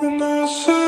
Thank you.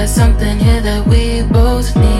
got something here that we both need.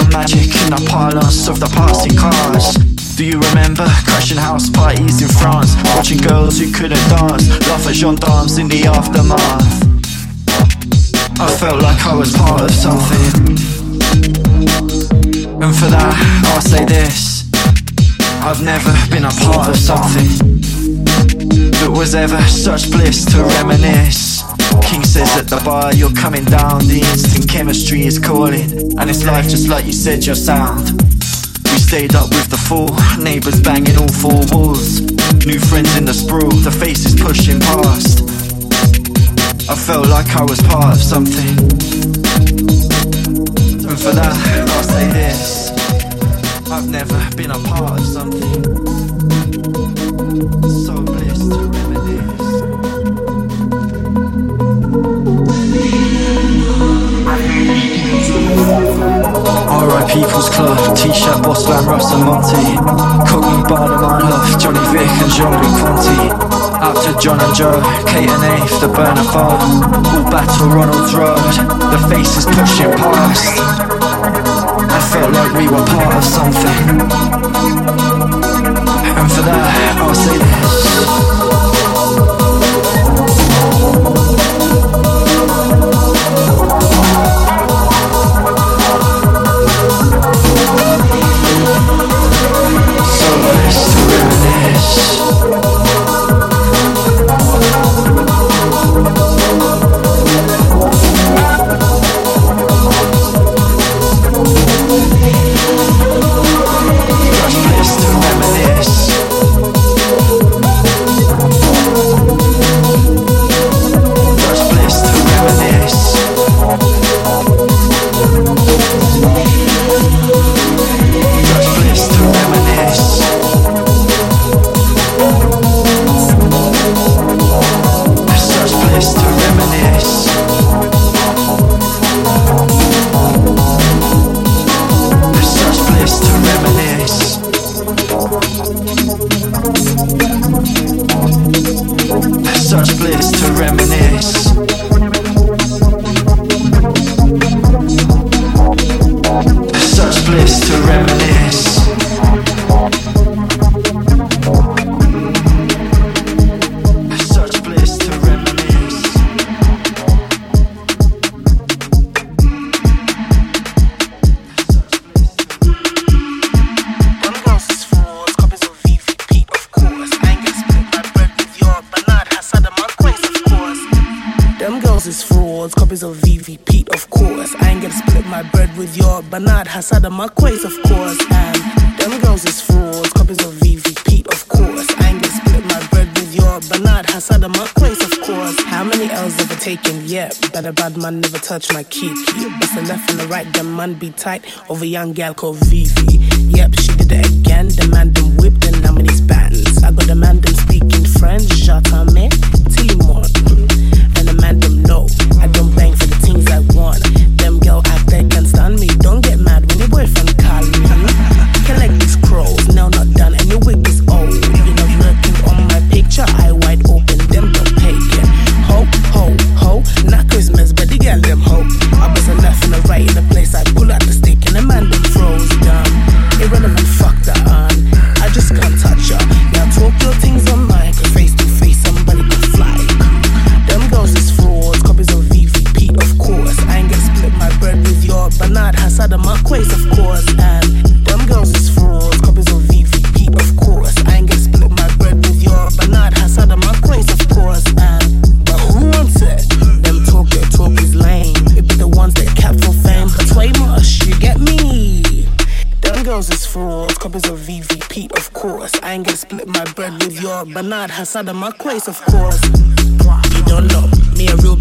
Gendarmes in the pilots of the party cars. Do you remember crashing house parties in France, watching girls who couldn't dance, laughing John Dams in the aftermath. I felt like I was part of something. And for that, I'll say this I've never been a part of something that was ever such bliss to reminisce. King says at the bar, you're coming down. The instant chemistry is calling, and it's life just like you said, your sound. We stayed up with the full neighbors banging all four walls. New friends in the sprawl, the faces pushing past. I felt like I was part of something. And for that, I'll say this I've never been a part of something. So blessed to reminisce. Alright, People's Club, T-shirt, Boss Man, Russ and Monty. Cockney Barnum, Huff, Johnny Vick and Jean-Luc out to John and Joe, Kate and Ace, the burner far All battle Ronald's Road, the faces pushing past. I felt like we were part of something. And for that, I'll say touch my key. Bust the left and the right, the man be tight. Over young gal called Vivi. Yep, she did. The Hassan and my quest, of course. You don't know me a real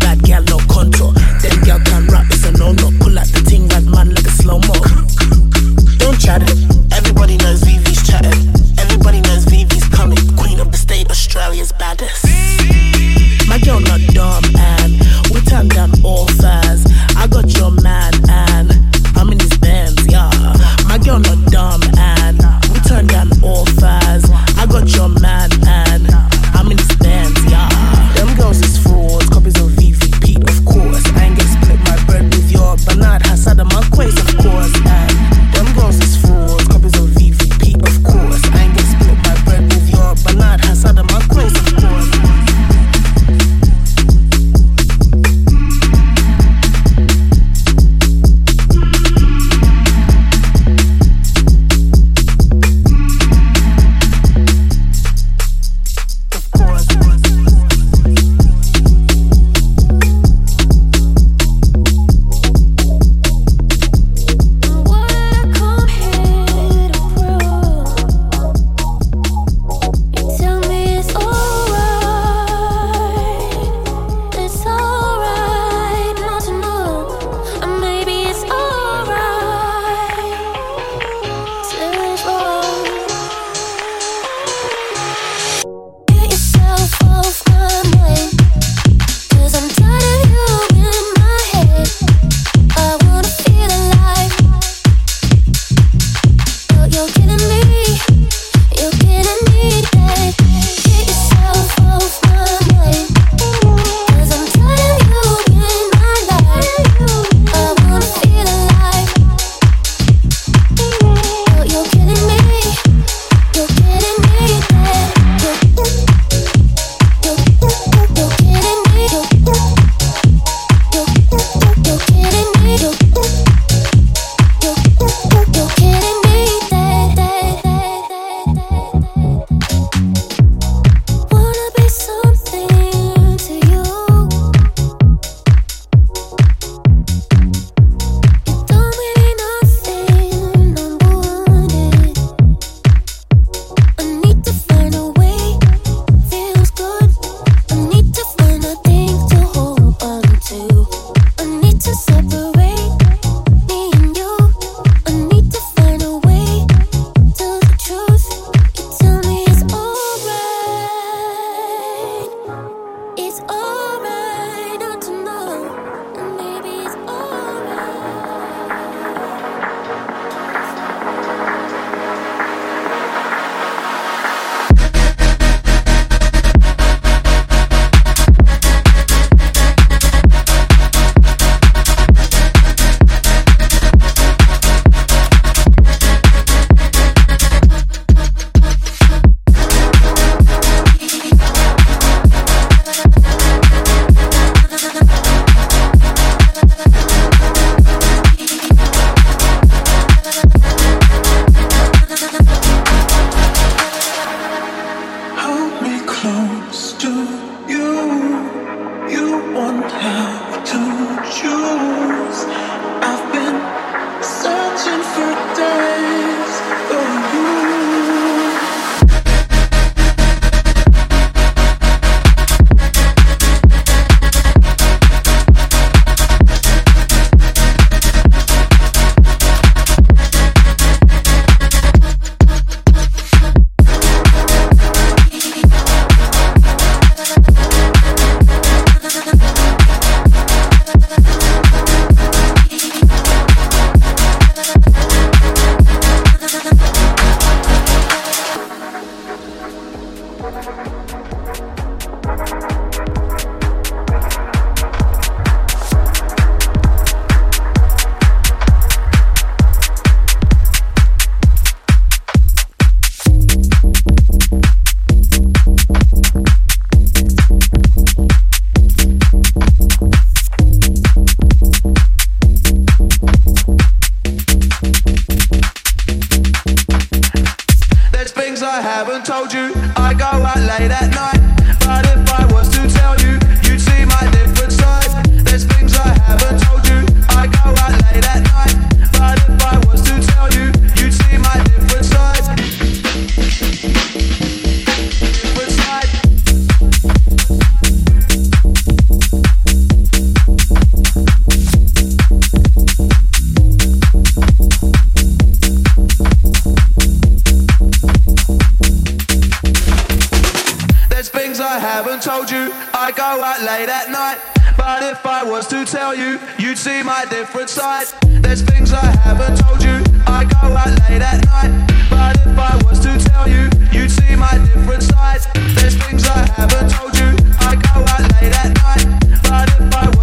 I go out late at night. But if I was to tell you, you'd see my different side. There's things I haven't told you. I go out late at night. But if I was to tell you, you'd see my different side. There's things I haven't told you. I go out late at night. But if I